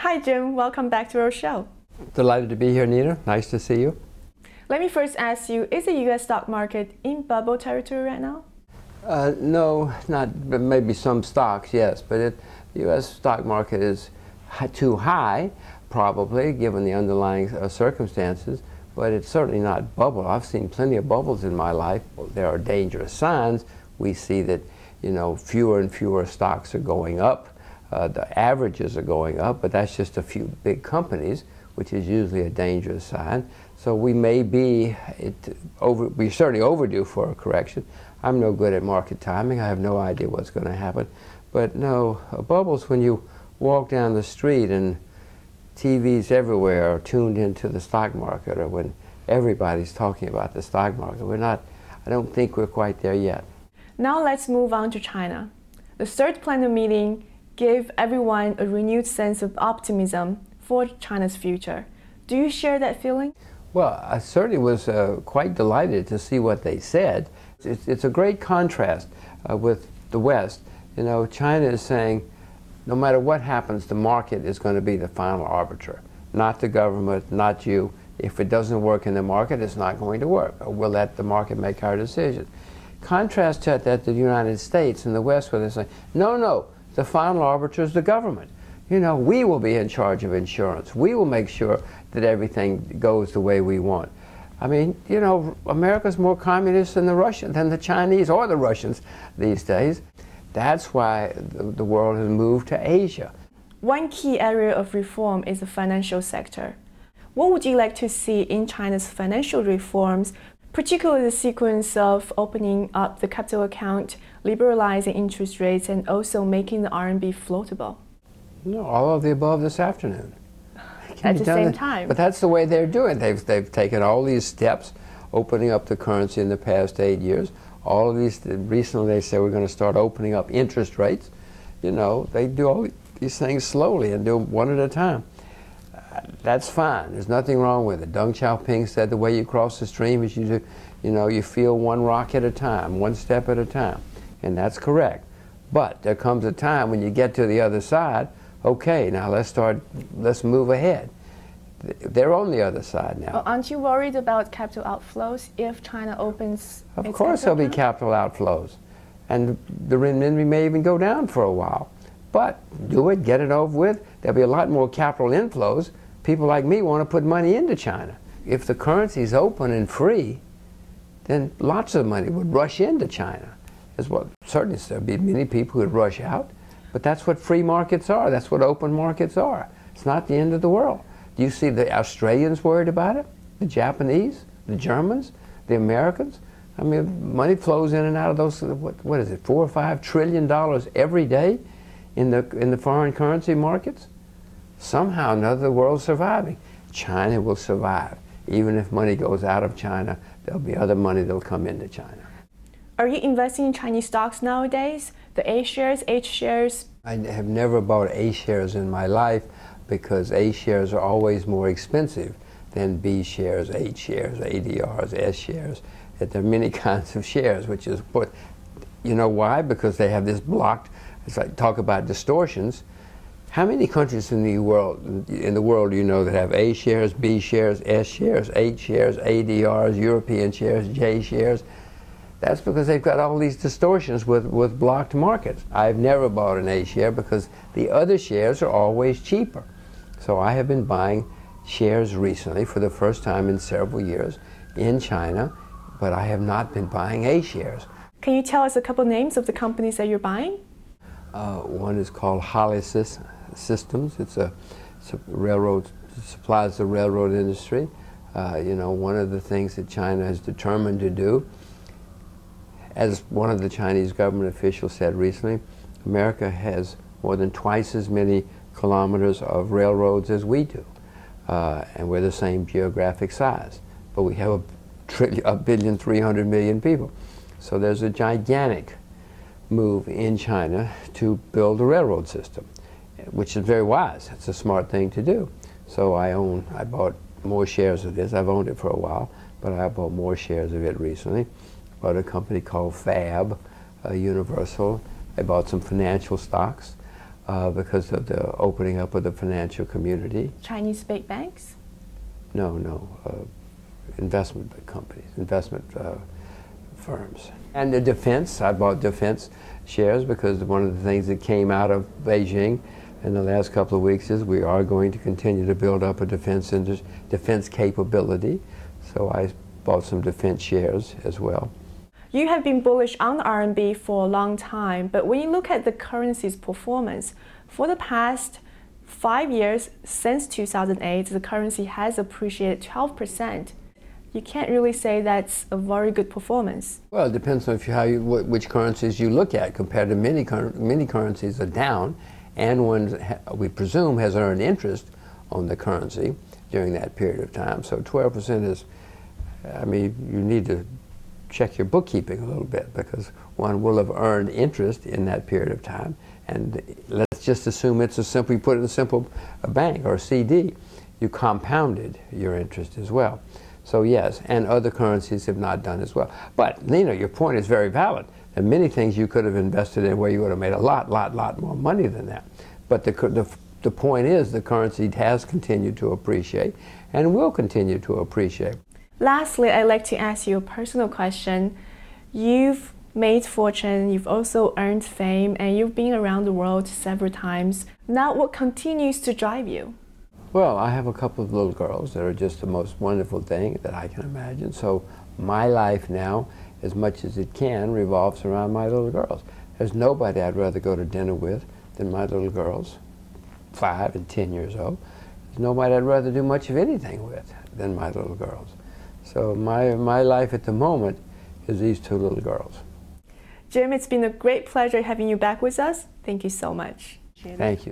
Hi, Jim. Welcome back to our show. Delighted to be here, Nina. Nice to see you. Let me first ask you Is the US stock market in bubble territory right now? Uh, no, not maybe some stocks, yes, but it, the U.S. stock market is too high, probably, given the underlying uh, circumstances, but it's certainly not bubble. I've seen plenty of bubbles in my life. There are dangerous signs. We see that, you know, fewer and fewer stocks are going up. Uh, the averages are going up, but that's just a few big companies, which is usually a dangerous sign. So we may be over, we're certainly overdue for a correction. I'm no good at market timing. I have no idea what's going to happen. But no, bubbles when you walk down the street and TVs everywhere are tuned into the stock market or when everybody's talking about the stock market. We're not, I don't think we're quite there yet. Now let's move on to China. The third plenary meeting gave everyone a renewed sense of optimism for China's future. Do you share that feeling? Well, I certainly was uh, quite delighted to see what they said. It's, it's a great contrast uh, with the West. You know, China is saying, no matter what happens, the market is going to be the final arbiter, not the government, not you. If it doesn't work in the market, it's not going to work. We'll let the market make our decisions. Contrast to that the United States and the West, where they say, no, no, the final arbiter is the government. You know, we will be in charge of insurance. We will make sure that everything goes the way we want. I mean, you know, America's more communist than the Russian, than the Chinese or the Russians these days. That's why the world has moved to Asia. One key area of reform is the financial sector. What would you like to see in China's financial reforms, particularly the sequence of opening up the capital account, liberalizing interest rates, and also making the RMB floatable? No, all of the above this afternoon. At the same time. But that's the way they're doing. They've they've taken all these steps, opening up the currency in the past eight years. All of these recently they say we're going to start opening up interest rates. You know, they do all these things slowly and do them one at a time. That's fine. There's nothing wrong with it. Deng Xiaoping said the way you cross the stream is you do, you know, you feel one rock at a time, one step at a time, and that's correct. But there comes a time when you get to the other side okay, now let's start, let's move ahead. They're on the other side now. Well, aren't you worried about capital outflows if China opens? Of course, there'll be capital outflows, and the renminbi may even go down for a while. But do it, get it over with. There'll be a lot more capital inflows. People like me want to put money into China. If the currency is open and free, then lots of money would rush into China. As well, certainly there'll be many people who would rush out. But that's what free markets are. That's what open markets are. It's not the end of the world. Do you see the Australians worried about it? The Japanese? The Germans? The Americans? I mean, money flows in and out of those, what, what is it, four or five trillion dollars every day in the, in the foreign currency markets? Somehow another the world's surviving. China will survive. Even if money goes out of China, there'll be other money that'll come into China. Are you investing in Chinese stocks nowadays? The A shares, H shares? I have never bought A shares in my life because A shares are always more expensive than B shares, H shares, ADRs, S shares. There are many kinds of shares, which is what, you know why? Because they have this blocked, like talk about distortions. How many countries in the world in the world do you know that have A shares, B shares, S shares, H shares, ADRs, European shares, J shares? That's because they've got all these distortions with, with blocked markets. I've never bought an A share because the other shares are always cheaper. So I have been buying shares recently for the first time in several years in China, but I have not been buying A shares. Can you tell us a couple names of the companies that you're buying? Uh, one is called Hollysys Systems. It's a, it's a railroad, supplies the railroad industry. Uh, you know, one of the things that China has determined to do as one of the Chinese government officials said recently, America has more than twice as many kilometers of railroads as we do. Uh, and we're the same geographic size. But we have a, a billion, 300 million people. So there's a gigantic move in China to build a railroad system, which is very wise. It's a smart thing to do. So I own, I bought more shares of this. I've owned it for a while, but I bought more shares of it recently bought a company called Fab uh, Universal. I bought some financial stocks. uh, because of the opening up of the financial community. Chinese big banks? No, no, uh, investment companies, investment uh, firms. And the defense, I bought defense shares because one of the things that came out of Beijing in the last couple of weeks is we are going to continue to build up a defense indus- defense capability. So I bought some defense shares as well. You have been bullish on the RMB for a long time, but when you look at the currency's performance, for the past five years since 2008, the currency has appreciated 12%. You can't really say that's a very good performance. Well, it depends on you, how you, wh- which currencies you look at. Compared to many, many currencies are down, and one we presume has earned interest on the currency during that period of time. So 12% is, I mean, you need to check your bookkeeping a little bit because one will have earned interest in that period of time. And let's just assume it's a simple, you put it in a simple a bank or a CD, you compounded your interest as well. So yes, and other currencies have not done as well. But Lena, your point is very valid. There are many things you could have invested in where you would have made a lot, lot, lot more money than that. But the, the, the point is the currency has continued to appreciate and will continue to appreciate. Lastly, I'd like to ask you a personal question. You've made fortune, you've also earned fame, and you've been around the world several times. Now, what continues to drive you? Well, I have a couple of little girls that are just the most wonderful thing that I can imagine. So my life now, as much as it can, revolves around my little girls. There's nobody I'd rather go to dinner with than my little girls, five and ten years old. There's nobody I'd rather do much of anything with than my little girls. So my, my life at the moment is these two little girls. Jim, it's been a great pleasure having you back with us. Thank you so much. Thank you.